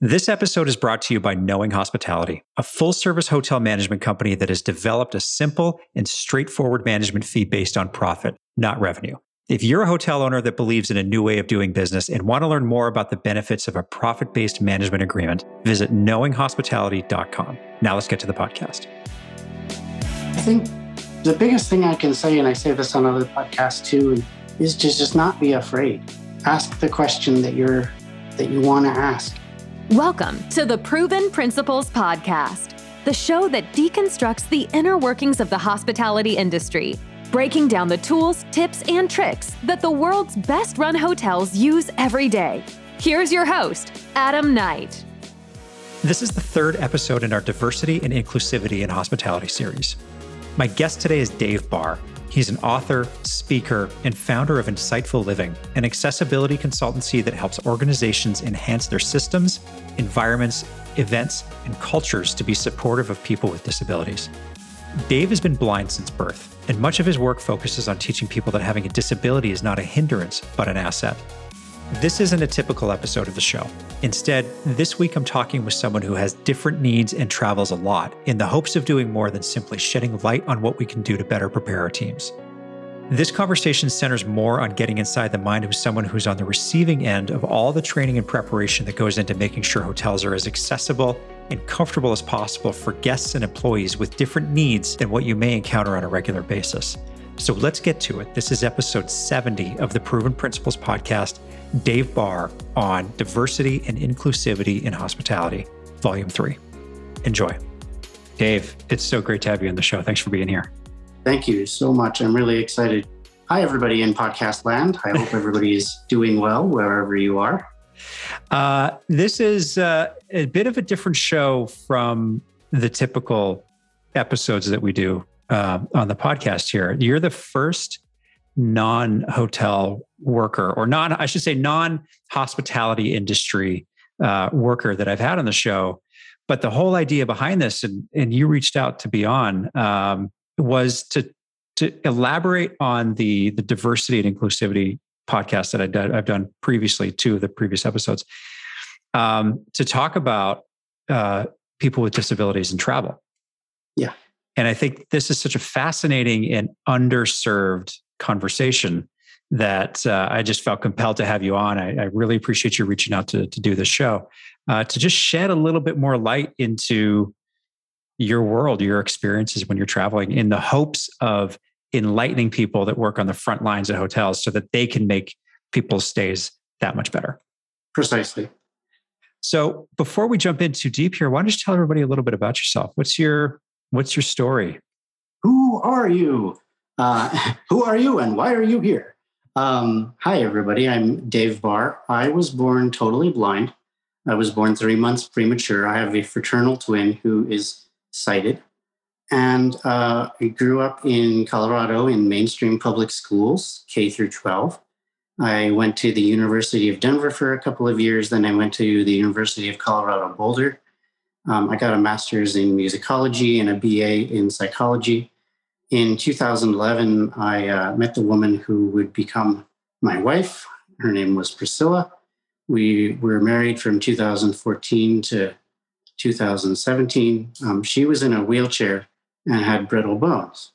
This episode is brought to you by Knowing Hospitality, a full service hotel management company that has developed a simple and straightforward management fee based on profit, not revenue. If you're a hotel owner that believes in a new way of doing business and want to learn more about the benefits of a profit based management agreement, visit knowinghospitality.com. Now let's get to the podcast. I think the biggest thing I can say, and I say this on other podcasts too, is to just not be afraid. Ask the question that you're that you want to ask Welcome to the Proven Principles Podcast, the show that deconstructs the inner workings of the hospitality industry, breaking down the tools, tips, and tricks that the world's best run hotels use every day. Here's your host, Adam Knight. This is the third episode in our Diversity and Inclusivity in Hospitality series. My guest today is Dave Bahr. He's an author, speaker, and founder of In-Sightful Living, an accessibility consultancy that helps organizations enhance their systems, environments, events, and cultures to be supportive of people with disabilities. Dave has been blind since birth, and much of his work focuses on teaching people that having a disability is not a hindrance, but an asset. This isn't a typical episode of the show. Instead, this week I'm talking with someone who has different needs and travels a lot in the hopes of doing more than simply shedding light on what we can do to better prepare our teams. This conversation centers more on getting inside the mind of someone who's on the receiving end of all the training and preparation that goes into making sure hotels are as accessible and comfortable as possible for guests and employees with different needs than what you may encounter on a regular basis. So let's get to it. This is episode 70 of the Proven Principles podcast Dave Bahr on diversity and inclusivity in hospitality, volume three. Enjoy. Dave, it's so great to have you on the show. Thanks for being here. Thank you so much. I'm really excited. Hi, everybody in podcast land. I hope everybody is doing well wherever you are. Uh, this is uh, a bit of a different show from the typical episodes that we do uh, on the podcast here. You're the first non hotel worker or non, I should say, non hospitality industry uh, worker that I've had on the show. But the whole idea behind this, and, and you reached out to be on, um, was to to elaborate on the the diversity and inclusivity podcast that I did, I've done previously, two of the previous episodes, um, to talk about uh, people with disabilities and travel. Yeah, and I think this is such a fascinating and underserved conversation that uh, I just felt compelled to have you on. I, I, really appreciate you reaching out to, to do this show, uh, to just shed a little bit more light into your world, your experiences when you're traveling, in the hopes of enlightening people that work on the front lines at hotels so that they can make people's stays that much better. Precisely. So before we jump in too deep here, why don't you tell everybody a little bit about yourself? What's your what's your story? Who are you? Uh, who are you and why are you here? Um, hi, everybody. I'm Dave Bahr. I was born totally blind. I was born three months premature. I have a fraternal twin who is sighted. And uh, I grew up in Colorado in mainstream public schools, K through 12. I went to the University of Denver for a couple of years. Then I went to the University of Colorado Boulder. Um, I got a master's in musicology and a BA in psychology in 2011, I uh, met the woman who would become my wife. Her name was Priscilla. We were married from 2014 to 2017. Um, she was in a wheelchair and had brittle bones,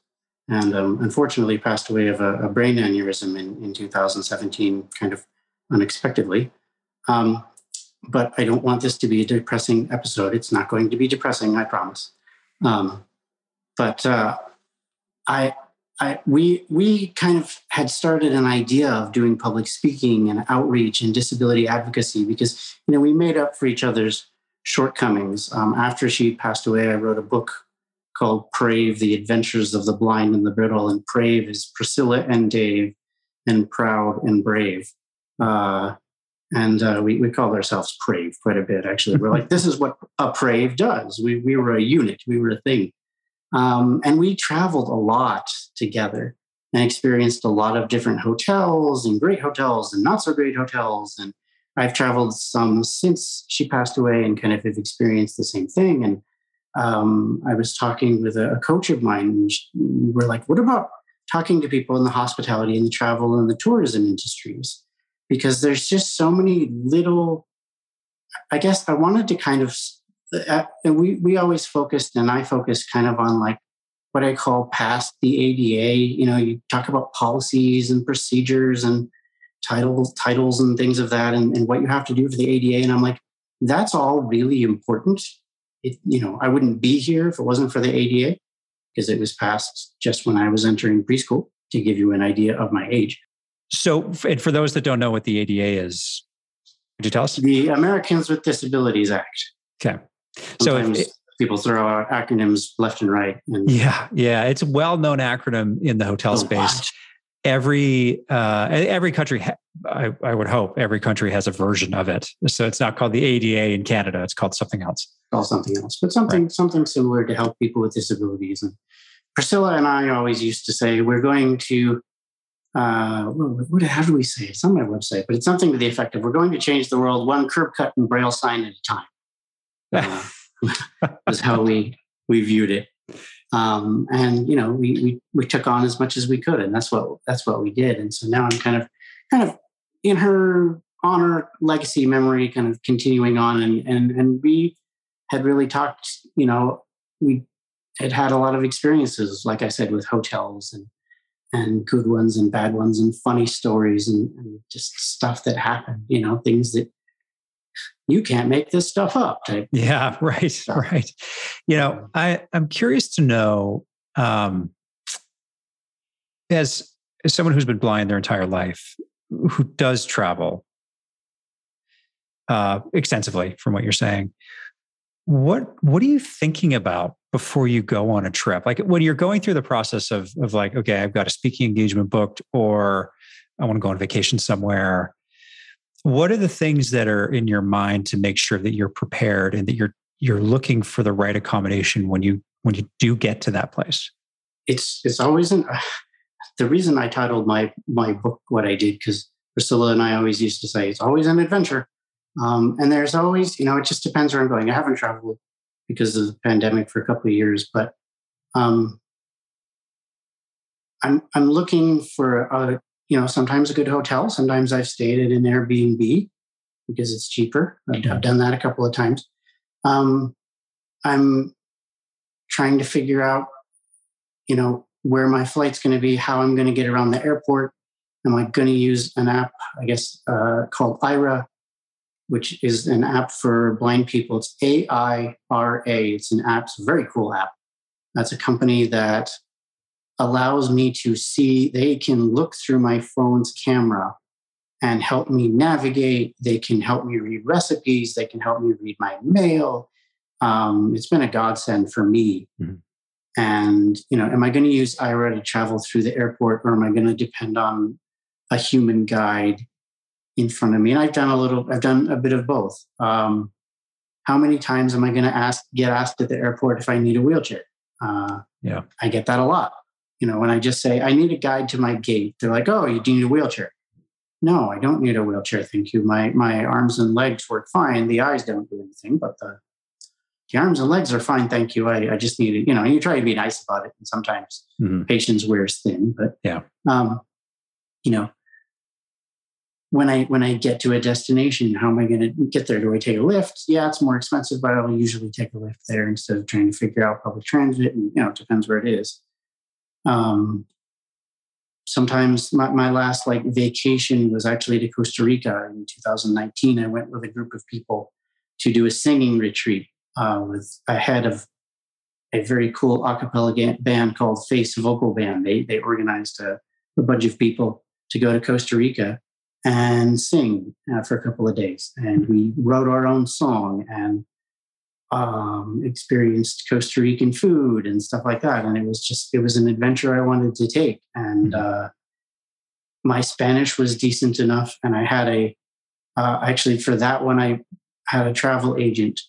and um, unfortunately passed away of a, a brain aneurysm in, in 2017, kind of unexpectedly. Um, but I don't want this to be a depressing episode. It's not going to be depressing, I promise. Um, but uh, I, I, we, we kind of had started an idea of doing public speaking and outreach and disability advocacy because, you know, we made up for each other's shortcomings. Um, after she passed away, I wrote a book called Prave, The Adventures of the Blind and the Brittle. And Prave is Priscilla and Dave and Proud and Brave. Uh, and uh, we, we called ourselves Prave quite a bit, actually. We're like, this is what a Prave does. We, we were a unit, we were a thing. Um, and we traveled a lot together and experienced a lot of different hotels and great hotels and not so great hotels. And I've traveled some since she passed away and kind of have experienced the same thing. And um, I was talking with a, a coach of mine, and she, we were like, what about talking to people in the hospitality and the travel and the tourism industries? Because there's just so many little I guess I wanted to kind of, uh, we, we always focused and I focused kind of on like what I call past the ADA. You know, you talk about policies and procedures and titles, titles and things of that, and, and what you have to do for the ADA. And I'm like, that's all really important. It, you know, I wouldn't be here if it wasn't for the ADA because it was passed just when I was entering preschool to give you an idea of my age. So, and for those that don't know what the ADA is, could you tell us? The Americans with Disabilities Act. Okay. So, if, people throw out acronyms left and right. And yeah, yeah, it's a well-known acronym in the hotel space. Lot. Every uh, every country, ha- I, I would hope, every country has a version of it. So it's not called the ADA in Canada; it's called something else. Called something else, but something right. something similar to help people with disabilities. And Priscilla and I always used to say we're going to. Uh, what, how do we say? It's on my website, but it's something to the effect of we're going to change the world one curb cut and braille sign at a time. Uh, was how we we viewed it. Um, and you know, we, we we took on as much as we could, and that's what that's what we did. And so now I'm kind of kind of in her honor, legacy, memory, kind of continuing on. And and and we had really talked. You know, we had had a lot of experiences, like I said, with hotels and and good ones and bad ones and funny stories and, and just stuff that happened. You know, things that you can't make this stuff up. yeah, right, right. You know, I I'm curious to know um, as as someone who's been blind their entire life, who does travel uh, extensively, from what you're saying, what what are you thinking about before you go on a trip? Like when you're going through the process of of like, okay, I've got a speaking engagement booked, or I want to go on vacation somewhere what are the things that are in your mind to make sure that you're prepared and that you're you're looking for the right accommodation when you when you do get to that place? It's it's always an uh, the reason i titled my my book what i did because priscilla and i always used to say it's always an adventure. Um, and there's always you know it just depends where i'm going. I haven't traveled because of the pandemic for a couple of years but um, i'm i'm looking for a you know, sometimes a good hotel. Sometimes I've stayed at an Airbnb because it's cheaper. I've, I've done that a couple of times. Um, I'm trying to figure out, you know, where my flight's going to be, how I'm going to get around the airport. Am I going to use an app, I guess, uh, called Aira, which is an app for blind people? It's A I R A. It's an app, it's a very cool app. That's a company that allows me to see, they can look through my phone's camera and help me navigate. They can help me read recipes. They can help me read my mail. Um, it's been a godsend for me. Mm-hmm. And, you know, am I going to use Aira to travel through the airport or am I going to depend on a human guide in front of me? And I've done a little, I've done a bit of both. Um, how many times am I going to ask, get asked at the airport if I need a wheelchair? Uh, yeah, I get that a lot. You know, when I just say, I need a guide to my gate, they're like, oh, you need a wheelchair. No, I don't need a wheelchair. Thank you. My, my arms and legs work fine. The eyes don't do anything, but the, the arms and legs are fine. Thank you. I, I just need it. You know, you try to be nice about it. And sometimes mm-hmm. patience wears thin, but yeah. Um, you know, when I when I get to a destination, how am I going to get there? Do I take a Lyft? Yeah, it's more expensive, but I'll usually take a lift there instead of trying to figure out public transit. And you know, it depends where it is. Um, sometimes my, my last like vacation was actually to Costa Rica in 2019. I went with a group of people to do a singing retreat uh, with a head of a very cool a cappella band called Face Vocal Band. They, they organized a, a bunch of people to go to Costa Rica and sing uh, for a couple of days. And we wrote our own song and um, experienced Costa Rican food and stuff like that. And it was just, it was an adventure I wanted to take. And mm-hmm. uh, my Spanish was decent enough. And I had a, uh, actually for that one, I had a travel agent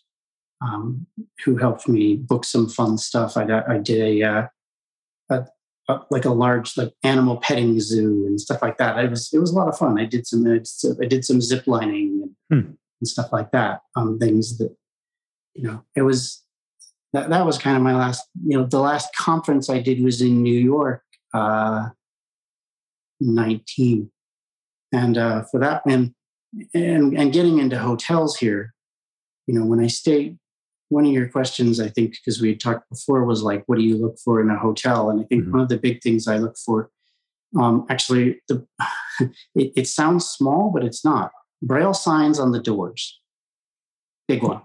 um, who helped me book some fun stuff. I, I did a, uh, a, a, like a large like animal petting zoo and stuff like that. It was it was a lot of fun. I did some I did some zip lining and, hmm. and stuff like that. Um, things that you know, it was that that was kind of my last, you know, the last conference I did was in New York, uh, 19. And uh, for that, and, and and getting into hotels here, you know, when I stay, one of your questions, I think, because we had talked before, was like, what do you look for in a hotel? And I think mm-hmm. one of the big things I look for, um, actually, the it, it sounds small, but it's not. Braille signs on the doors, big one.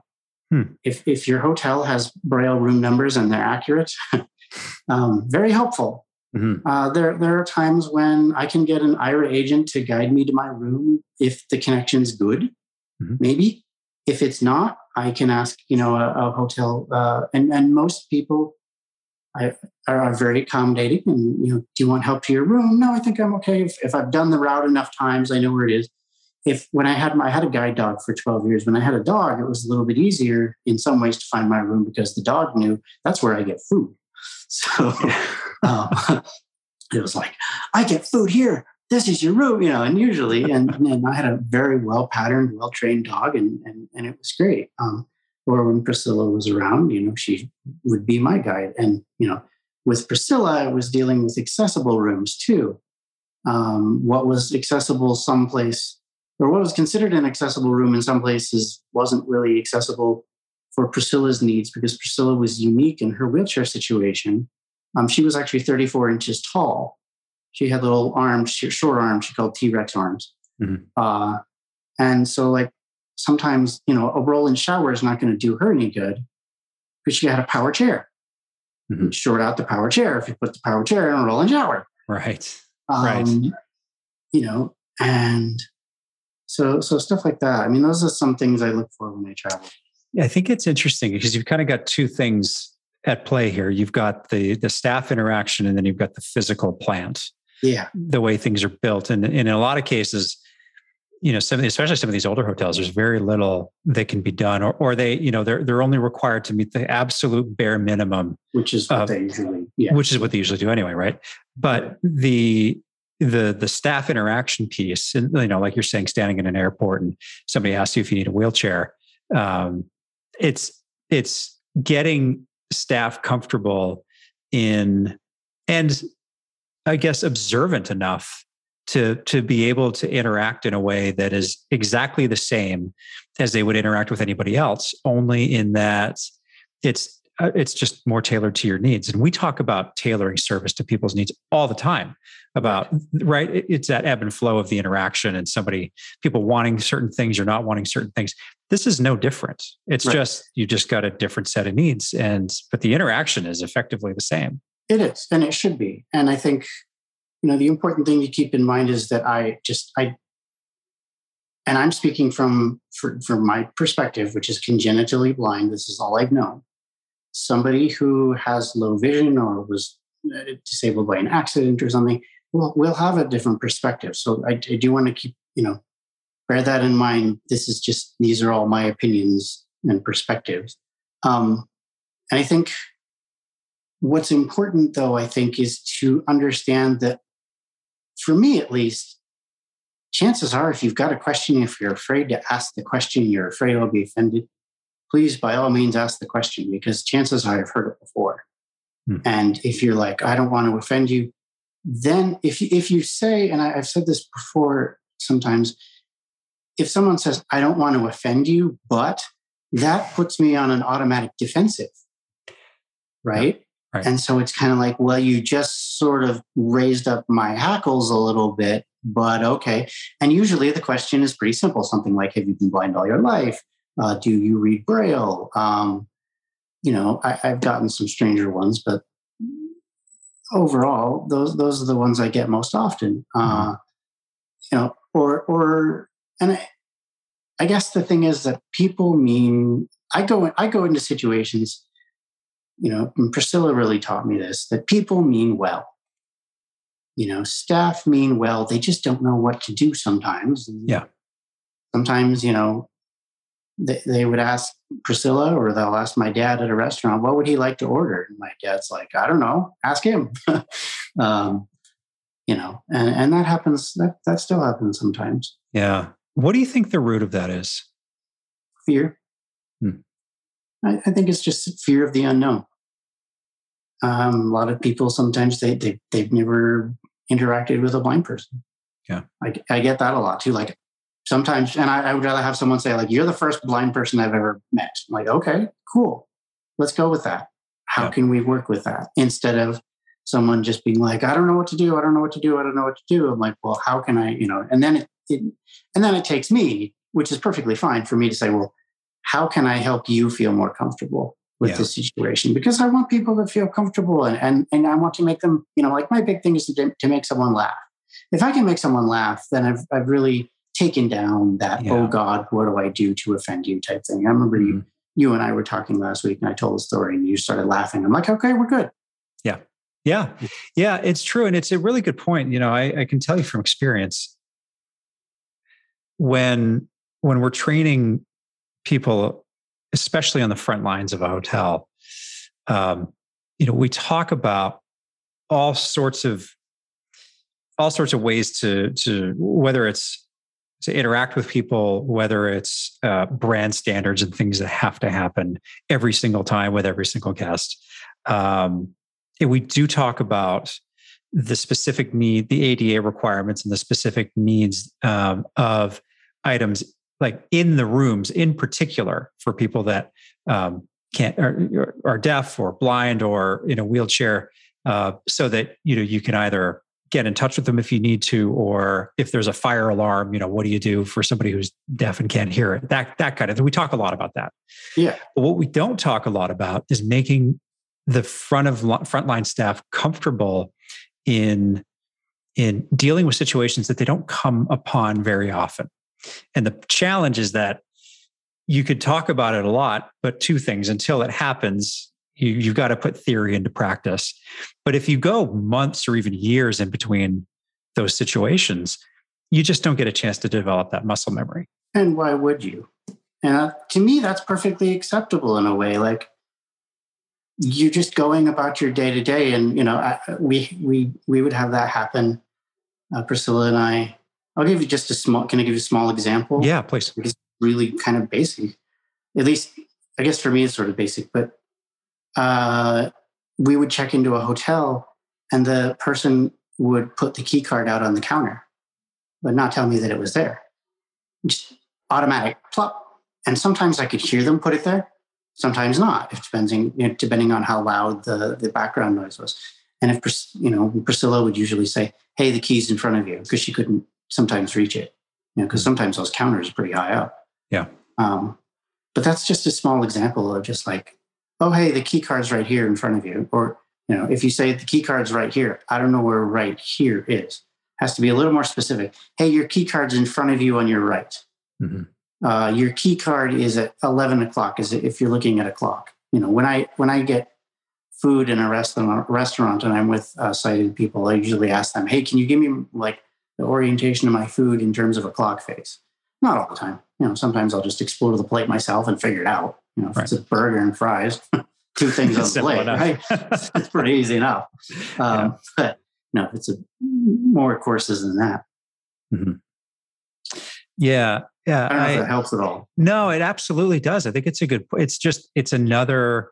Hmm. If if your hotel has Braille room numbers and they're accurate, um, very helpful. Mm-hmm. Uh, there, there are times when I can get an Aira agent to guide me to my room if the connection's good. Mm-hmm. Maybe if it's not, I can ask, you know, a, a hotel. Uh, and and most people I, are very accommodating. And you know, do you want help to your room? No, I think I'm okay. If, if I've done the route enough times, I know where it is. If when I had my, I had a guide dog for 12 years. When I had a dog, it was a little bit easier in some ways to find my room because the dog knew that's where I get food. So um, it was like, I get food here. This is your room, you know, and usually, and, and I had a very well patterned, well trained dog, and, and, and it was great. Um, or when Priscilla was around, you know, she would be my guide. And, you know, with Priscilla, I was dealing with accessible rooms too. Um, what was accessible someplace, or what was considered an accessible room in some places, wasn't really accessible for Priscilla's needs because Priscilla was unique in her wheelchair situation. Um, she was actually 34 inches tall. She had little arms, short arms, she called T Rex arms. Mm-hmm. Uh, and so, like, sometimes, you know, a roll in shower is not going to do her any good because she had a power chair. Mm-hmm. Short out the power chair if you put the power chair in a roll in shower. Right. Um, right. You know, and so so stuff like that. I mean, those are some things I look for when I travel. Yeah, I think it's interesting because you've kind of got two things at play here. You've got the the staff interaction, and then you've got the physical plant. Yeah, the way things are built, and, and in a lot of cases, you know, some especially some of these older hotels, there's very little that can be done, or or they, you know, they're they're only required to meet the absolute bare minimum, which is what they usually, yeah. which is what they usually do anyway, right? But the the the staff interaction piece, and you know, like you're saying, standing in an airport and somebody asks you if you need a wheelchair, um, it's it's getting staff comfortable in and I guess observant enough to to be able to interact in a way that is exactly the same as they would interact with anybody else only in that it's Uh, it's just more tailored to your needs. And we talk about tailoring service to people's needs all the time about right. it's that ebb and flow of the interaction and somebody people wanting certain things you're not wanting certain things. This is no different. It's right. just you just got a different set of needs and but the interaction is effectively the same. It is and it should be. And i think you know the important thing to keep in mind is that i just i and i'm speaking from for, from my perspective which is congenitally blind. This is all i've known somebody who has low vision or was uh, disabled by an accident or something will will have a different perspective. So I, I do want to keep you know bear that in mind. This is just these are all my opinions and perspectives. Um, and i think what's important though i think is to understand that for me at least, chances are if you've got a question, if you're afraid to ask the question, you're afraid I'll be offended, please by all means ask the question because chances are I've heard it before. Hmm. And if you're like, I don't want to offend you, then if you, if you say, and I, I've said this before sometimes, if someone says, I don't want to offend you, but that puts me on an automatic defensive, right? Right. And so it's kind of like, well, you just sort of raised up my hackles a little bit, but okay. And usually the question is pretty simple something like, have you been blind all your life? Uh, do you read Braille? Um, you know, I, have gotten some stranger ones, but overall, those those are the ones I get most often. Uh, mm-hmm. you know, or or and I, I guess the thing is that people mean I go I go into situations you know, Priscilla really taught me this that people mean well. You know, staff mean well. They just don't know what to do sometimes. Yeah. Sometimes, you know, they, they would ask Priscilla or they'll ask my dad at a restaurant, what would he like to order? And my dad's like, I don't know, ask him. um, you know, and, and that happens, that, that still happens sometimes. Yeah. What do you think the root of that is? Fear. Hmm. I, I, think it's just fear of the unknown. Um, a lot of people sometimes they, they they've never interacted with a blind person. Yeah, I, I get that a lot too. Like sometimes, and I, I, would rather have someone say, like, you're the first blind person I've ever met. I'm like, okay, cool. Let's go with that. How yeah. can we work with that? Instead of someone just being like, I don't know what to do. I don't know what to do. I don't know what to do. I'm like, well, how can I, you know, and then it, it and then it takes me, which is perfectly fine for me to say, well, how can I help you feel more comfortable with yeah. the situation? Because I want people to feel comfortable and, and, and I want to make them, you know, like my big thing is to, to make someone laugh. If I can make someone laugh, then I've, I've really taken down that, yeah. oh God, what do I do to offend you type thing. I remember mm-hmm. you, you and I were talking last week and I told the story and you started laughing. I'm like, okay, we're good. Yeah. Yeah. Yeah. It's true. And it's a really good point. You know, I, I can tell you from experience when, when we're training people, especially on the front lines of a hotel, um, you know, we talk about all sorts of all sorts of ways to to whether it's to interact with people, whether it's uh, brand standards and things that have to happen every single time with every single guest. Um, we do talk about the specific need, the ADA requirements, and the specific needs um, of items like in the rooms, in particular for people that um, can't are, are, deaf or blind or in a wheelchair, uh, so that you know you can either get in touch with them if you need to, or if there's a fire alarm, you know, what do you do for somebody who's deaf and can't hear it? That that kind of thing. We talk a lot about that. Yeah. But what we don't talk a lot about is making the front of frontline staff comfortable in in dealing with situations that they don't come upon very often. And the challenge is that you could talk about it a lot, but two things until it happens, you, you've got to put theory into practice. But if you go months or even years in between those situations, you just don't get a chance to develop that muscle memory. And why would you? And uh, to me, that's perfectly acceptable in a way. Like you're just going about your day to day, and you know, I, we we we would have that happen. Uh, Priscilla and I. I'll give you just a small. Can I give you a small example? Yeah, please. It's really kind of basic. At least, I guess for me, it's sort of basic. But uh, we would check into a hotel and the person would put the key card out on the counter, but not tell me that it was there. Just automatic plop. And sometimes I could hear them put it there, sometimes not, if depending, you know, depending on how loud the, the background noise was. And if, you know, Priscilla would usually say, hey, the key's in front of you, because she couldn't sometimes reach it, you know, because sometimes those counters are pretty high up. Yeah. Um, but that's just a small example of just like oh, hey, the key card's right here in front of you. Or, you know, if you say the key card's right here, I don't know where right here is. Has to be a little more specific. Hey, your key card's in front of you on your right. Mm-hmm. Uh, your key card is at 11 o'clock is if you're looking at a clock. You know, when I when I get food in a restaurant restaurant and I'm with uh, sighted people, I usually ask them, "Hey, can you give me like the orientation of my food in terms of a clock face?" Not all the time. You know, sometimes I'll just explore the plate myself and figure it out. You know, if right. it's a burger and fries, two things on the plate, right? it's pretty easy enough. Um, yeah. But no, it's a more courses than that. Mm-hmm. Yeah, yeah. I don't know I, if it helps at all. No, it absolutely does. I think it's a good. It's just it's another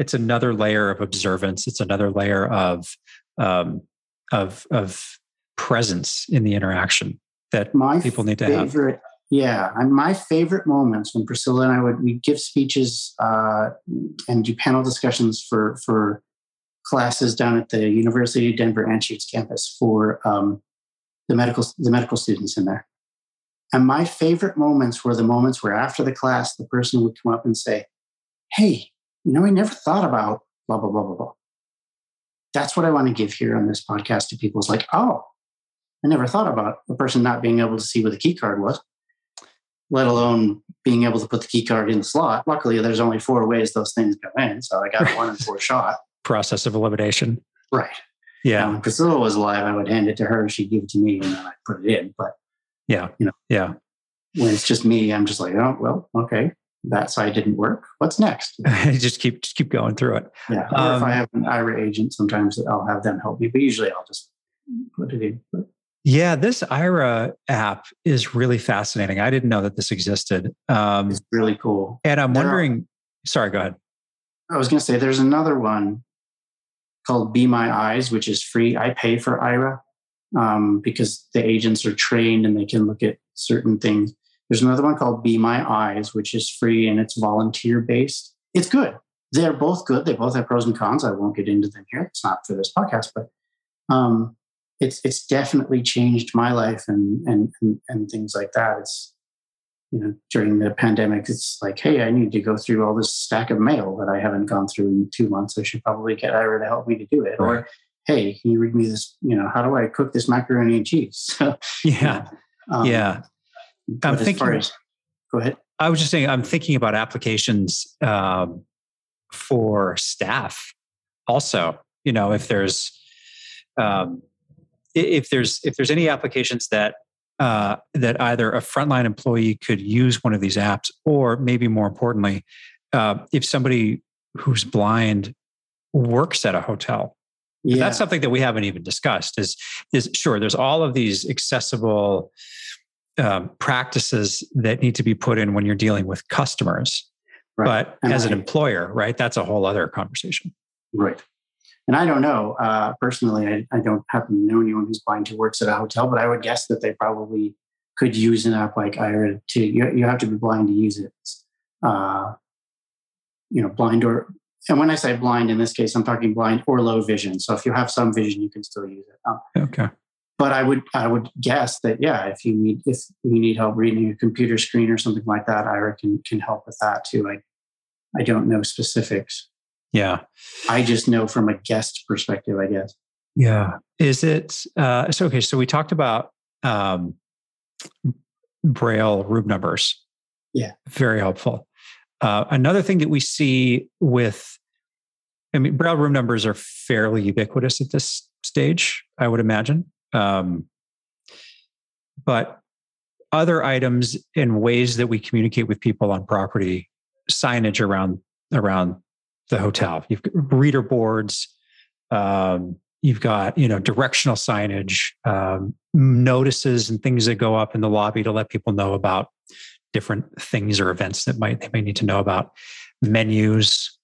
it's another layer of observance. It's another layer of um, of of presence in the interaction that My people need to favorite, have. Yeah, and my favorite moments when Priscilla and I would we give speeches uh, and do panel discussions for for classes down at the University of Denver Anschutz campus for um, the medical the medical students in there. And my favorite moments were the moments where after the class, the person would come up and say, "Hey, you know, I never thought about blah blah blah blah blah." That's what I want to give here on this podcast to people. It's like, oh, I never thought about a person not being able to see where the key card was let alone being able to put the key card in the slot. Luckily, there's only four ways those things go in. So I got one in four shot. Process of elimination. Right. Yeah. when Priscilla was alive, I would hand it to her. She'd give it to me and then I'd put it in. But yeah, you know, yeah. When it's just me, I'm just like, oh, well, okay. That side didn't work. What's next? just keep just keep going through it. Yeah. Or um, if I have an Aira agent, sometimes I'll have them help me, but usually I'll just put it in. But yeah, this Aira app is really fascinating. I didn't know that this existed. Um, it's really cool. And I'm there wondering, are, sorry, go ahead. I was going to say there's another one called Be My Eyes, which is free. I pay for Aira um, because the agents are trained and they can look at certain things. There's another one called Be My Eyes, which is free and it's volunteer based. It's good. They're both good. They both have pros and cons. I won't get into them here. It's not for this podcast, but um, it's it's definitely changed my life and and and, and things like that. It's you know during the pandemic, it's like, hey, I need to go through all this stack of mail that I haven't gone through in two months. I should probably get Aira to help me to do it, right. or hey, can you read me this? You know, how do I cook this macaroni and cheese? So, yeah, um, yeah. I'm thinking. As, go ahead. I was just saying, I'm thinking about applications um, for staff. Also, you know, if there's um, if there's if there's any applications that uh, that either a frontline employee could use one of these apps, or maybe more importantly, uh, if somebody who's blind works at a hotel yeah. That's something that we haven't even discussed. Is is sure there's all of these accessible um, practices that need to be put in when you're dealing with customers, right. but and as I, an employer, right? That's a whole other conversation. Right. And I don't know uh, personally. I, I don't happen to know anyone who's blind who works at a hotel, but I would guess that they probably could use an app like Aira to. You, you have to be blind to use it. Uh, you know, blind or and when I say blind, in this case, I'm talking blind or low vision. So if you have some vision, you can still use it. Um, okay. But I would I would guess that yeah, if you need if you need help reading a computer screen or something like that, Aira can can help with that too. I I don't know specifics. Yeah. I just know from a guest perspective, I guess. Yeah. Is it uh so okay, so we talked about um braille room numbers. Yeah. Very helpful. Uh, another thing that we see with, I mean, braille room numbers are fairly ubiquitous at this stage, I would imagine. Um, but other items and ways that we communicate with people on property, signage around around the hotel. You've got reader boards. Um, you've got you know directional signage, um, notices, and things that go up in the lobby to let people know about different things or events that might they may need to know about menus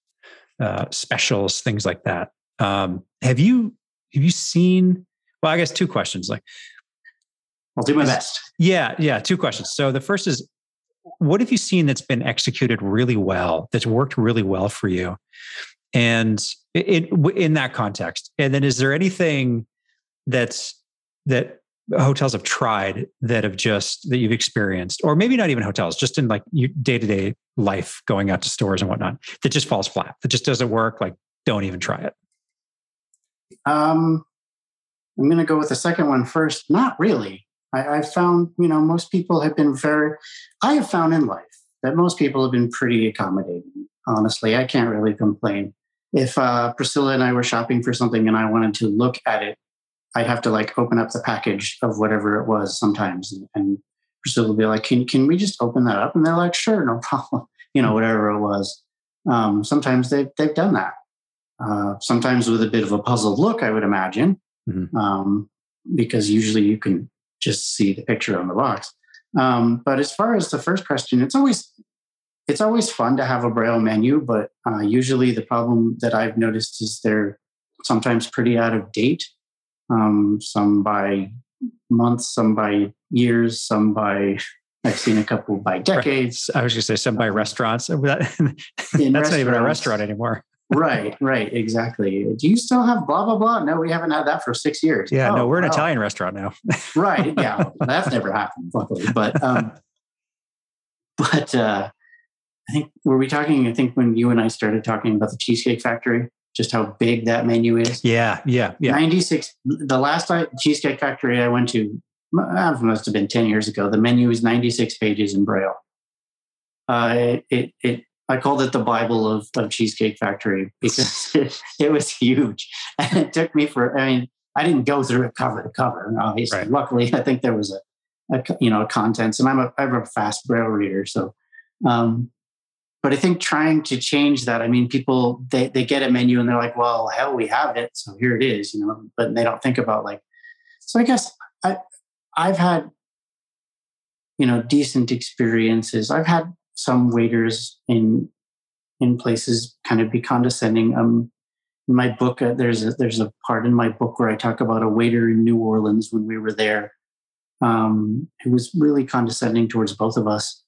uh, specials things like that um, have you have you seen well i guess two questions like i'll do my best yeah yeah two questions so the first is what have you seen that's been executed really well that's worked really well for you? And in in that context and then is there anything that's that hotels have tried that have just that you've experienced? Or maybe not even hotels just in like day-to-day life going out to stores and whatnot that just falls flat that just doesn't work like don't even try it? Um i'm going to go with the second one first. Not really I, i've found you know most people have been very i have found in life that most people have been pretty accommodating honestly i can't really complain if uh, priscilla and i were shopping for something and i wanted to look at it I'd have to like open up the package of whatever it was sometimes. And, and Priscilla would be like, can, can we just open that up? And they're like, sure, no problem. You know, whatever it was. Um, sometimes they've, they've done that. Uh, sometimes with a bit of a puzzled look, I would imagine, mm-hmm. um, because usually you can just see the picture on the box. Um, but as far as the first question, it's always it's always fun to have a braille menu, but uh, usually the problem that I've noticed is they're sometimes pretty out of date um, some by months, some by years, some by I've seen a couple by decades. I was going to say some by restaurants. That's not even a restaurant anymore. Right, right, exactly. Do you still have blah blah blah? No, we haven't had that for six years. Yeah, oh, no, we're an Italian restaurant now. right, yeah, that's never happened, luckily. But um, but uh, I think were we talking? I think when you and I started talking about the Cheesecake Factory, just how big that menu is. Yeah, yeah, yeah. 96. The last I, Cheesecake Factory I went to must have been 10 years ago. The menu is 96 pages in Braille. Uh, it, it, it, I called it the Bible of, of Cheesecake Factory because it, it, was huge. And it took me for, I mean, I didn't go through it cover to cover. Obviously, right. luckily, I think there was a, a, you know, contents and I'm a, I'm a fast Braille reader. So, um, but I think trying to change that, I mean, people they they get a menu and they're like, well, hell, we have it, so here it is, you know. But they don't think about like, so I guess I I've had you know decent experiences. I've had some waiters in in places kind of be condescending. Um, in my book, uh, there's a, there's a part in my book where I talk about a waiter in New Orleans when we were there, um, who was really condescending towards both of us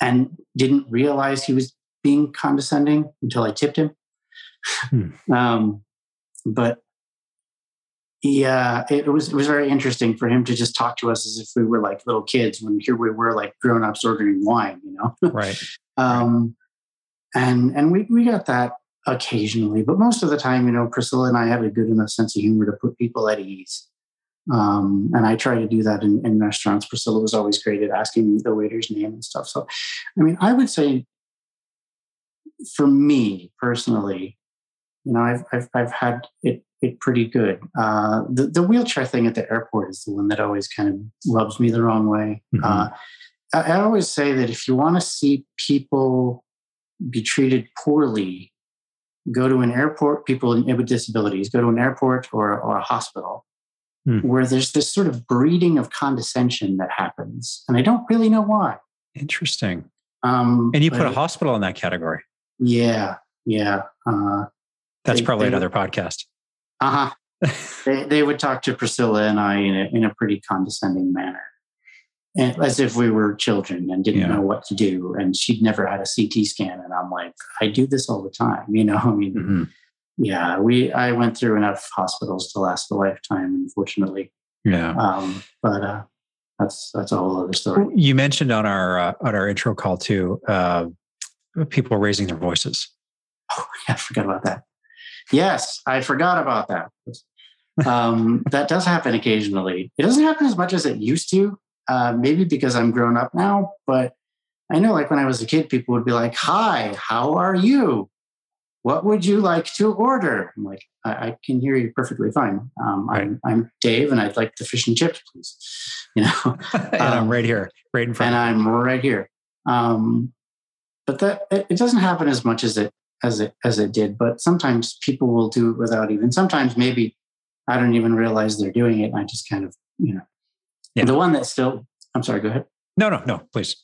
and didn't realize he was being condescending until I tipped him. Hmm. um, but yeah, it was it was very interesting for him to just talk to us as if we were like little kids when here we were like grown ups ordering wine, you know. Right. um, and and we we got that occasionally, but most of the time, you know, Priscilla and I have a good enough sense of humor to put people at ease. Um, and I try to do that in, in restaurants. Priscilla was always great at asking the waiter's name and stuff. So, I mean, I would say for me personally, you know, I've, I've, I've had it, it pretty good. Uh, the, the wheelchair thing at the airport is the one that always kind of rubs me the wrong way. Mm-hmm. Uh, I, I always say that if you want to see people be treated poorly, go to an airport, people with disabilities, go to an airport or, or a hospital hmm. where there's this sort of breeding of condescension that happens. And I don't really know why. Interesting. Um, and you put a hospital in that category. Yeah. Yeah. Uh, That's they, probably they, another podcast. Uh huh. they, they would talk to Priscilla and I in a, in a pretty condescending manner as if we were children and didn't yeah. know what to do. And she'd never had a CT scan. And I'm like, I do this all the time. You know, I mean, mm-hmm. yeah, we, I went through enough hospitals to last a lifetime, unfortunately. Yeah. Um, but, uh, that's, that's a whole other story. You mentioned on our, uh, on our intro call too, uh, people raising their voices. Oh, yeah, I forgot about that. Yes, I forgot about that. Um, that does happen occasionally. It doesn't happen as much as it used to uh, maybe because I'm grown up now, but I know like when I was a kid, people would be like, Hi, how are you? What would you like to order? I'm like, I, I can hear you perfectly fine. Um, right. I'm, I'm Dave and I'd like the fish and chips, please. You know, and um, I'm right here, right in front. And I'm right here. Um, but that it, it doesn't happen as much as it as it as it did. But sometimes people will do it without even. Sometimes maybe I don't even realize they're doing it. I just kind of you know yeah. The one that still, I'm sorry, go ahead. No, no, no, please.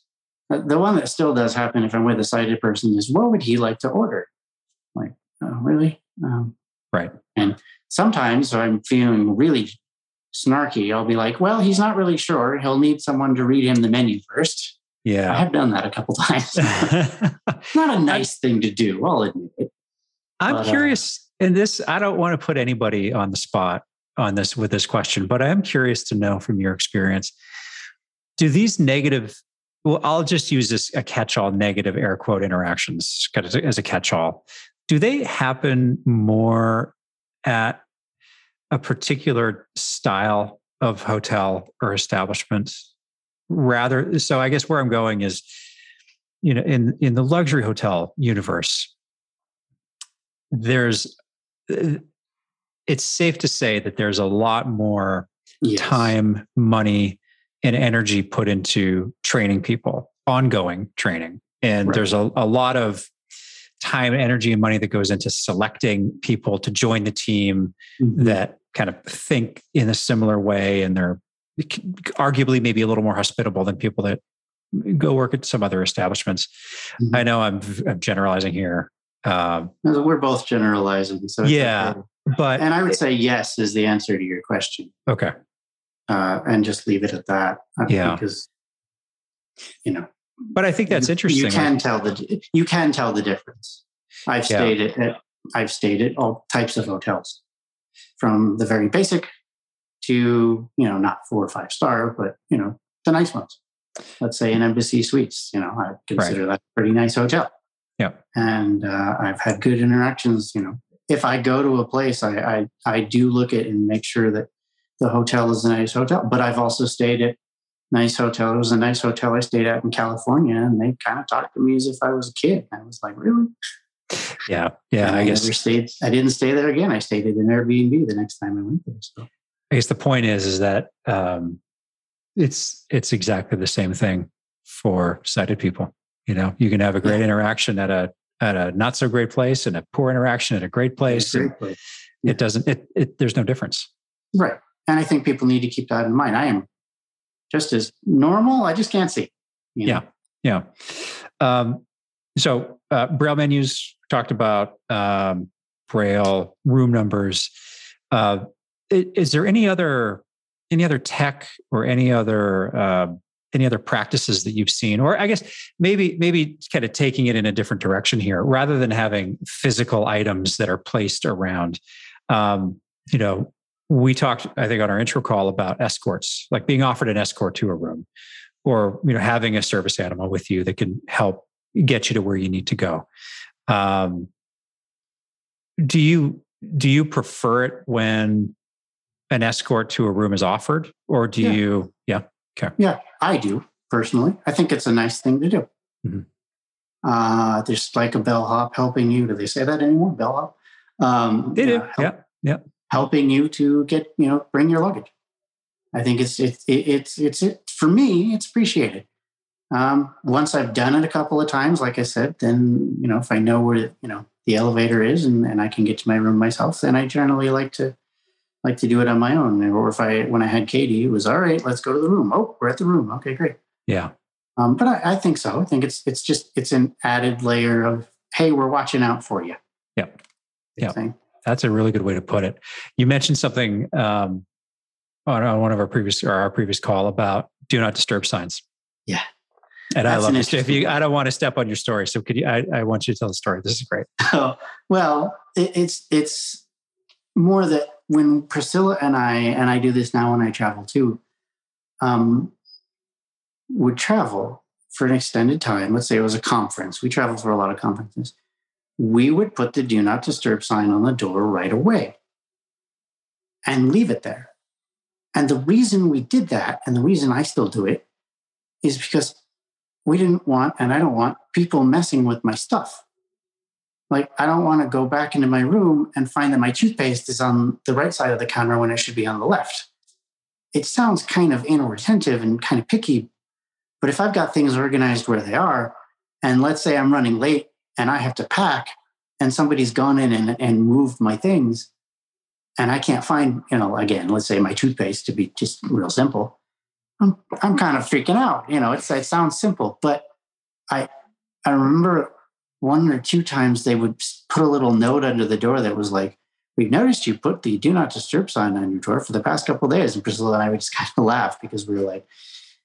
Uh, the one that still does happen if I'm with a sighted person is what would he like to order? Like, oh, really? Um, right. And sometimes I'm feeling really snarky. I'll be like, well, he's not really sure. He'll need someone to read him the menu first. Yeah. I have done that a couple times. not a nice thing to do. I'll admit it. I'm but, uh, curious, uh, and this, I don't want to put anybody on the spot, on this with this question, but I am curious to know from your experience do these negative well i'll just use this a catch-all negative air quote interactions as a catch-all do they happen more at a particular style of hotel or establishment rather so i guess where i'm going is you know in in the luxury hotel universe there's it's safe to say that there's a lot more yes. time, money, and energy put into training people, ongoing training. And right. there's a, a lot of time, energy, and money that goes into selecting people to join the team mm-hmm. that kind of think in a similar way and they're arguably maybe a little more hospitable than people that go work at some other establishments. Mm-hmm. I know I'm, I'm generalizing here. Um, We're both generalizing. So yeah, okay. But and I would say yes is the answer to your question. Okay. Uh, and just leave it at that. Uh, yeah. Because you know. But I think that's you, interesting. You can tell the you can tell the difference. I've yeah. stayed at I've stayed at all types of hotels, from the very basic to you know not four or five star, but you know the nice ones. Let's say an Embassy Suites. You know I consider right. that a pretty nice hotel. Yeah, and uh, I've had good interactions. You know if I go to a place, I, I, I do look at and make sure that the hotel is a nice hotel. But I've also stayed at nice hotel. It was a nice hotel I stayed at in California, and they kind of talked to me as if I was a kid. I was like, really? Yeah, yeah. And I, I guess stayed. I didn't stay there again. I stayed at an Airbnb the next time I went there. So I guess the point is, is that um, it's it's exactly the same thing for sighted people. You know, you can have a great yeah. interaction at a at a not so great place and a poor interaction at a great place. Great place. Yeah. It doesn't, it, it, there's no difference. Right. And I think people need to keep that in mind. I am just as normal. I just can't see. You know? Yeah. Yeah. Um, so, uh, Braille menus talked about, um, Braille room numbers. Uh, is there any other any other tech or any other uh, any other practices that you've seen? Or i guess maybe maybe kind of taking it in a different direction here rather than having physical items that are placed around. Um, you know we talked i think on our intro call about escorts like being offered an escort to a room or you know having a service animal with you that can help get you to where you need to go. Um, do you do you prefer it when an escort to a room is offered or do Yeah. you yeah okay Yeah, I do personally. I think it's a nice thing to do. Mhm. Uh, there's like a bellhop helping you. Do they say that anymore? Bellhop. Um, they do uh, help- yeah helping you to get you know bring your luggage. I think it's it's it, it's it's it for me. It's appreciated. Um, once I've done it a couple of times, like I said, then you know if I know where you know the elevator is and, and I can get to my room myself, then I generally like to like to do it on my own. Or if I when I had Katie, it was all right. Let's go to the room. Oh, we're at the room. Okay, great. yeah Um, but I, I think so. I think it's it's just it's an added layer of hey, we're watching out for you. Yeah. Yeah. Thing. That's a really good way to put it. You mentioned something um, on, on one of our previous or our previous call about do not disturb signs. Yeah. And I love this. If you. I don't want to step on your story, so could you? I, I want you to tell the story. This is great. Oh, well, it, it's it's more that when Priscilla and I and I do this now when I travel too, um, would travel for an extended time. Let's say it was a conference. We travel for a lot of conferences. We would put the "Do Not Disturb" sign on the door right away and leave it there. And the reason we did that, and the reason I still do it, is because we didn't want, and I don't want people messing with my stuff like I don't want to go back into my room and find that my toothpaste is on the right side of the counter when it should be on the left. It sounds kind of inattentive and kind of picky, but if I've got things organized where they are, and let's say I'm running late and I have to pack, and somebody's gone in and, and moved my things, and I can't find, you know, again, let's say my toothpaste to be just real simple, I'm I'm kind of freaking out. You know, it's it sounds simple, but I I remember one or two times they would put a little note under the door that was like, We've noticed you put the do not disturb sign on your door for the past couple of days. And Priscilla and I would just kind of laugh because we were like,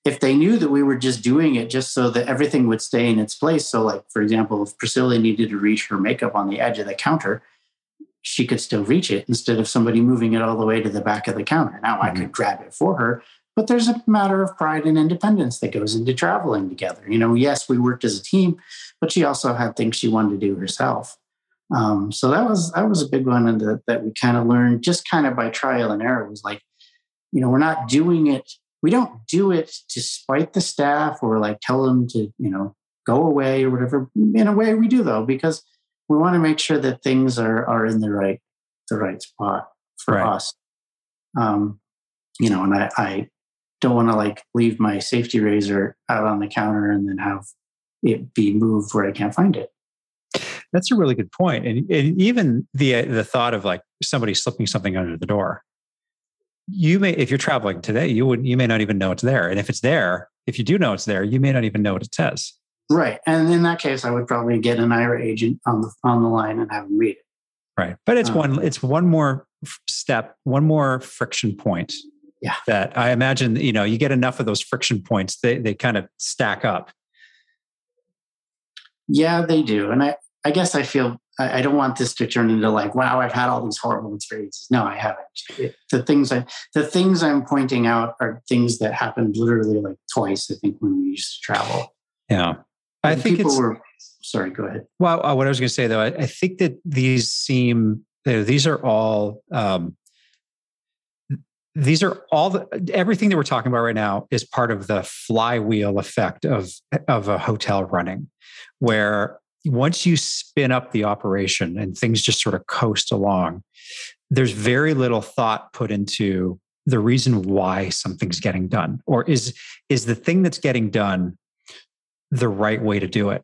if they knew that we were just doing it just so that everything would stay in its place. So, like, for example, if Priscilla needed to reach her makeup on the edge of the counter, she could still reach it instead of somebody moving it all the way to the back of the counter. Now I mm-hmm. could grab it for her, but there's a matter of pride and independence that goes into traveling together. You know, yes, we worked as a team, but she also had things she wanted to do herself. Um, so that was that was a big one, and that, that we kind of learned just kind of by trial and error. It was like, you know, we're not doing it. We don't do it to spite the staff or like tell them to, you know, go away or whatever. In a way, we do though because we want to make sure that things are are in the right the right spot for Right. us. Um, you know, and I, I don't want to like leave my safety razor out on the counter and then have it be moved where I can't find it. That's a really good point. And, and even the the thought of like somebody slipping something under the door. You may, if you're traveling today, you would you may not even know it's there. And if it's there, if you do know it's there, you may not even know what it says. Right. And in that case, I would probably get an Aira agent on the on the line and have them read it. Right. But it's Uh, one it's one more step, one more friction point. Yeah. That I imagine, you know, you get enough of those friction points, they they kind of stack up. Yeah, they do. And I, I guess I feel I, I don't want this to turn into like, wow, I've had all these horrible experiences. No, I haven't. It, the things I the things I'm pointing out are things that happened literally like twice, I think, when we used to travel. Yeah. I And think people it's were sorry, go ahead. Well, uh, what I was going to say though, I, I think that these seem you know, these are all um, these are all the, everything that we're talking about right now is part of the flywheel effect of of a hotel running, where once you spin up the operation and things just sort of coast along, there's very little thought put into the reason why something's getting done, or is is the thing that's getting done the right way to do it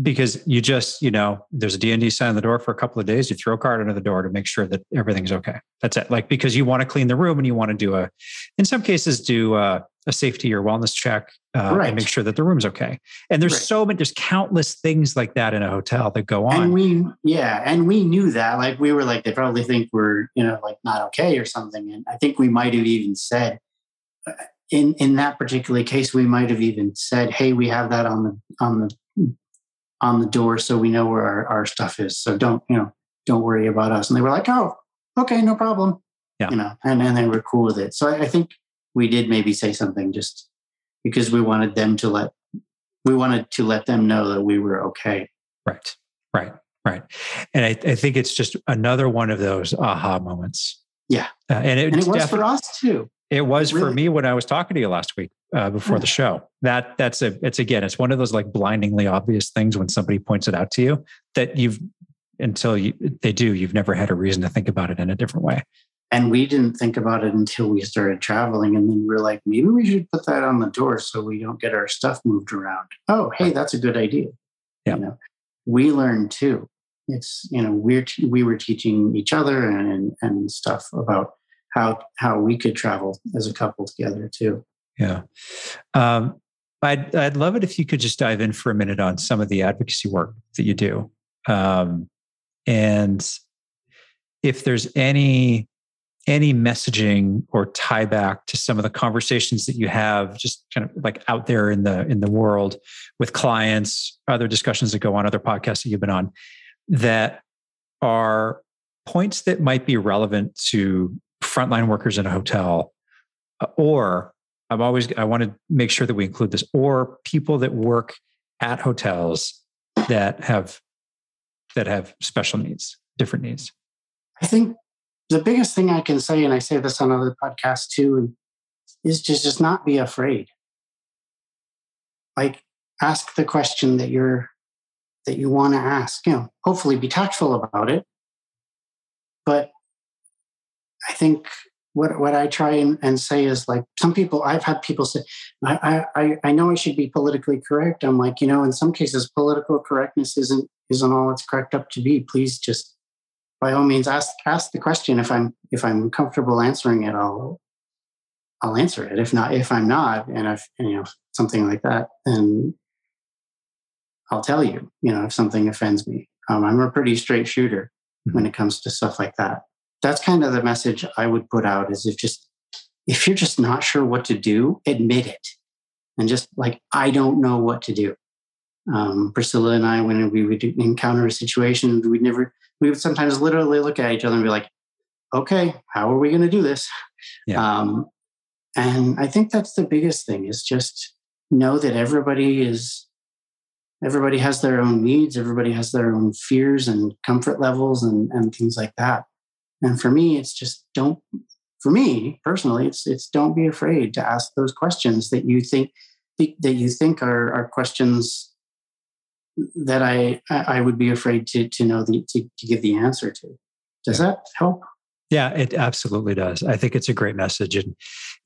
because you just you know there's a d&d sign on the door for a couple of days you throw a card under the door to make sure that everything's okay that's it like because you want to clean the room and you want to do a in some cases do uh a safety or wellness check uh, Right. and make sure that the room's okay. And there's Right. so many, there's countless things like that in a hotel that go on. and we yeah and we knew that like we were like they probably think we're you know like not okay or something and i think we might have even said uh, in in that particular case we might have even said hey we have that on the on the on the door so we know where our, our stuff is so don't you know don't worry about us and they were like oh okay no problem Yeah. you know and then they were cool with it so I, I think we did maybe say something just because we wanted them to let we wanted to let them know that we were okay Right, right, right. And I, I think it's just another one of those aha moments. Yeah. Uh, and it, and it was for us too It was for Really? me when I was talking to you last week uh, before the show. That that's a it's again it's one of those like blindingly obvious things when somebody points it out to you that you've until you they do you've never had a reason to think about it in a different way. And we didn't think about it until we started traveling. And then we're like, maybe we should put that on the door so we don't get our stuff moved around. Oh, hey, that's a good idea. Yeah. You know, we learned too. It's, you know, we're, t- we were teaching each other and, and stuff about how, how we could travel as a couple together too. Yeah. Um, I'd I'd love it if you could just dive in for a minute on some of the advocacy work that you do, um, and if there's any any messaging or tie back to some of the conversations that you have just kind of like out there in the in the world with clients other discussions that go on other podcasts that you've been on that are points that might be relevant to frontline workers in a hotel uh, or i'm always i want to make sure that we include this or people that work at hotels that have that have special needs different needs I think the biggest thing I can say, and I say this on other podcasts too, is just just not be afraid. Like ask the question that you're that you want to ask. You know, hopefully be tactful about it. But I think what what I try and, and say is like some people I've had people say, I, I I know I should be politically correct. I'm like, you know, in some cases political correctness isn't isn't all it's cracked up to be. Please just by all means ask ask the question. If i'm if i'm comfortable answering it i'll i'll answer it. If not if i'm not and if you know something like that then i'll tell you you know if something offends me. Um, i'm a pretty straight shooter when it comes to stuff like that that's kind of the message i would put out is if just if you're just not sure what to do admit it and just like i don't know what to do um, priscilla and i when we would encounter a situation we'd never we would sometimes literally look at each other and be like, okay, how are we going to do this? Yeah. Um, and I think that's the biggest thing is just know that everybody is, everybody has their own needs. Everybody has their own fears and comfort levels and, and things like that. And for me, it's just don't, for me personally, it's, it's don't be afraid to ask those questions that you think, that you think are, are questions that I I would be afraid to to know the to, to give the answer to. Does Yeah. that help? Yeah, it absolutely does. I think it's a great message, and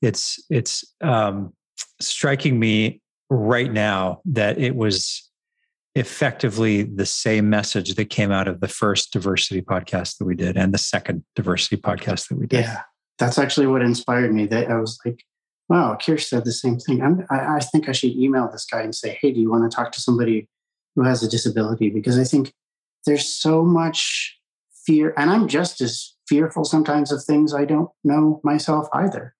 it's it's um, striking me right now that it was effectively the same message that came out of the first diversity podcast that we did and the second diversity podcast that we did. Yeah, that's actually what inspired me. That I was like, wow, Kirsch said the same thing. I'm, I, I think I should email this guy and say, hey, do you want to talk to somebody who has a disability? Because I think there's so much fear, and I'm just as fearful sometimes of things I don't know myself either.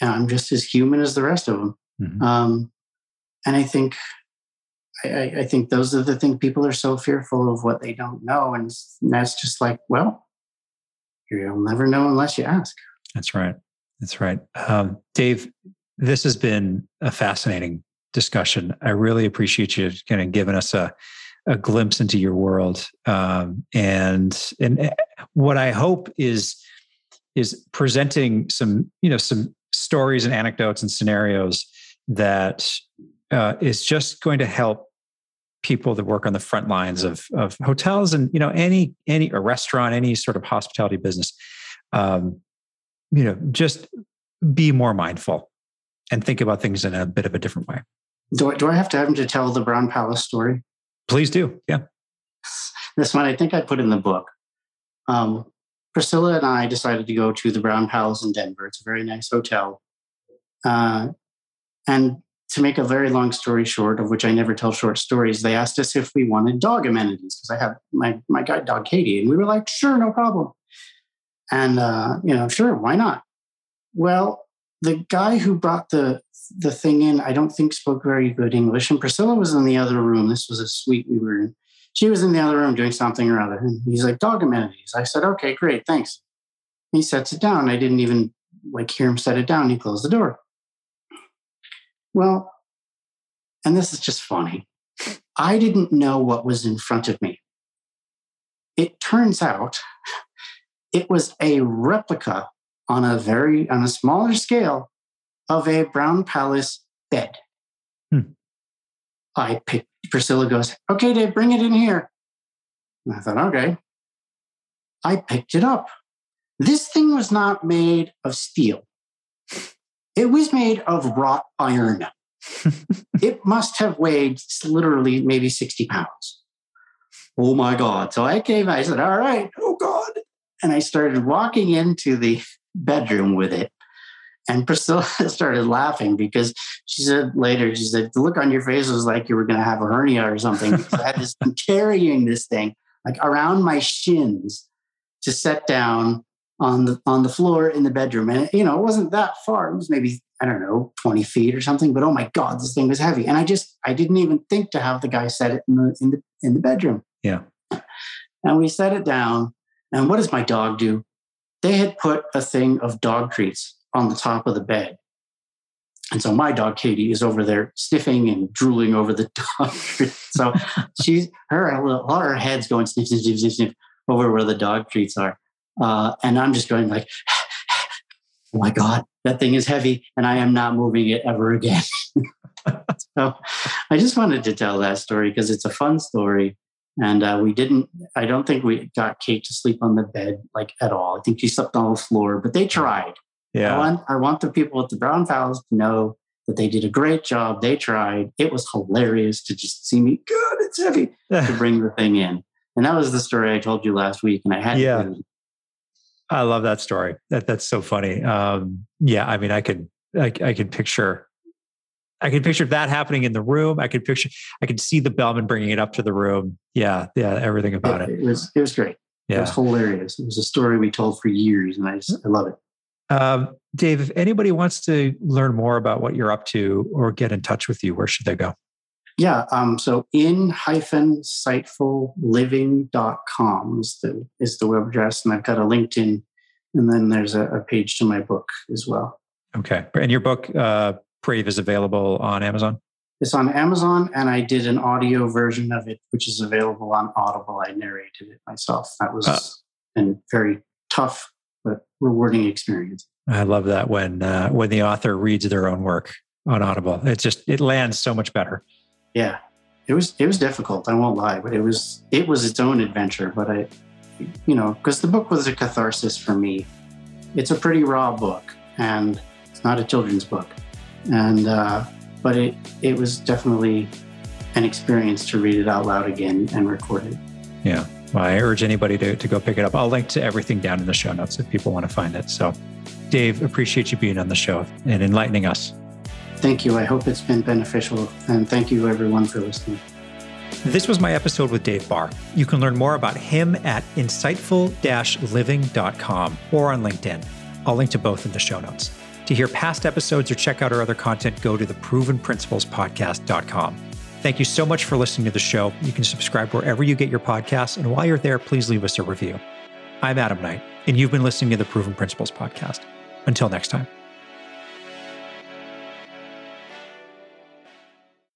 And I'm just as human as the rest of them. Mhm. Um, and I think, I, I think those are the things people are so fearful of what they don't know, and that's just like, well, you'll never know unless you ask. That's right. That's right. Um, Dave, this has been a fascinating discussion. I really appreciate you kind of giving us a, a glimpse into your world. Um, and and eh, what I hope is is presenting some you know some stories and anecdotes and scenarios that uh, is just going to help people that work on the front lines of of hotels and you know any any a restaurant any sort of hospitality business um, you know just be more mindful and think about things in a bit of a different way Do I, do I have to have him to tell the Brown Palace story? please do yeah This one I think I put in the book. Um, Priscilla and I decided to go to the Brown Palace in Denver. It's a very nice hotel. Uh, and to make a very long story short, of which I never tell short stories, they asked us if we wanted dog amenities because I have my my guide dog Katie, and we were like, sure, no problem. And uh, you know, sure, why not? Well, the guy who brought the the thing in, I don't think spoke very good English, and Priscilla was in the other room. This was a suite we were in. She was in the other room doing something or other, and he's like, "Dog amenities." I said, "Okay, great, thanks." He sets it down. I didn't even like hear him set it down. He closed the door. Well, and this is just funny. I didn't know what was in front of me. It turns out it was a replica on a very on a smaller scale of a Brown Palace bed. Hmm. I picked Priscilla goes, okay, Dave, bring it in here. And I thought, okay. I picked it up. This thing was not made of steel. It was made of wrought iron. it must have weighed literally maybe 60 pounds. Oh my God. So I came, I said, All right, oh God. And I started walking into the bedroom with it. And Priscilla started laughing because she said later, she said, the look on your face was like you were going to have a hernia or something. I had this carrying this thing like around my shins to set down on the on the floor in the bedroom. And you know, it wasn't that far. It was maybe, I don't know, 20 feet or something. But oh my God, this thing was heavy. And I just I didn't even think to have the guy set it in the in the in the bedroom. Yeah. And we set it down. And what does my dog do? They had put a thing of dog treats on the top of the bed. And so my dog Katie is over there sniffing and drooling over the dog. Treats. so she's her her head's going sniff, sniff, sniff, sniff, sniff over where the dog treats are. Uh, and I'm just going like, oh my God, that thing is heavy and I am not moving it ever again. so I just wanted to tell that story because it's a fun story. And uh, we didn't, I don't think we got Kate to sleep on the bed like at all. I think she slept on the floor, but they tried. Yeah. I want, I want the people at the Brown Palace to know that they did a great job. They tried. It was hilarious to just see me, God, it's heavy, to bring the thing in. And that was the story I told you last week. And I had yeah. to I love that story. That that's so funny. Um, yeah, I mean, I could I, I could picture I could picture that happening in the room. I could picture I could see the bellman bringing it up to the room. Yeah, yeah, everything about it. It, it was it was great. Yeah. It was hilarious. It was a story we told for years, and I just I love it. Um, Dave, if anybody wants to learn more about what you're up to or get in touch with you, where should they go? Yeah. Um, so in hyphen insightfulliving.com is the, is the web address. And I've got a LinkedIn and then there's a, a page to my book as well. Okay. And your book, uh, Brave is available on Amazon? It's on Amazon and I did an audio version of it, which is available on Audible. I narrated it myself. That was uh, a very tough but rewarding experience. I love that when uh, when the author reads their own work on Audible. It just it lands so much better yeah, it was it was difficult. I won't lie, but it was it was its own adventure. But I, you know, because the book was a catharsis for me. It's a pretty raw book, and it's not a children's book, and uh, but it it was definitely an experience to read it out loud again and record it. Yeah. Well, I urge anybody to, to go pick it up. I'll link to everything down in the show notes if people want to find it. So, Dave, appreciate you being on the show and enlightening us. Thank you. I hope it's been beneficial. And thank you, everyone, for listening. This was my episode with Dave Bahr. You can learn more about him at insightful living.com or on LinkedIn. I'll link to both in the show notes. To hear past episodes or check out our other content, go to the provenprinciplespodcast.com. Thank you so much for listening to the show. You can subscribe wherever you get your podcasts. And while you're there, please leave us a review. I'm Adam Knight, and you've been listening to the Proven Principles Podcast. Until next time.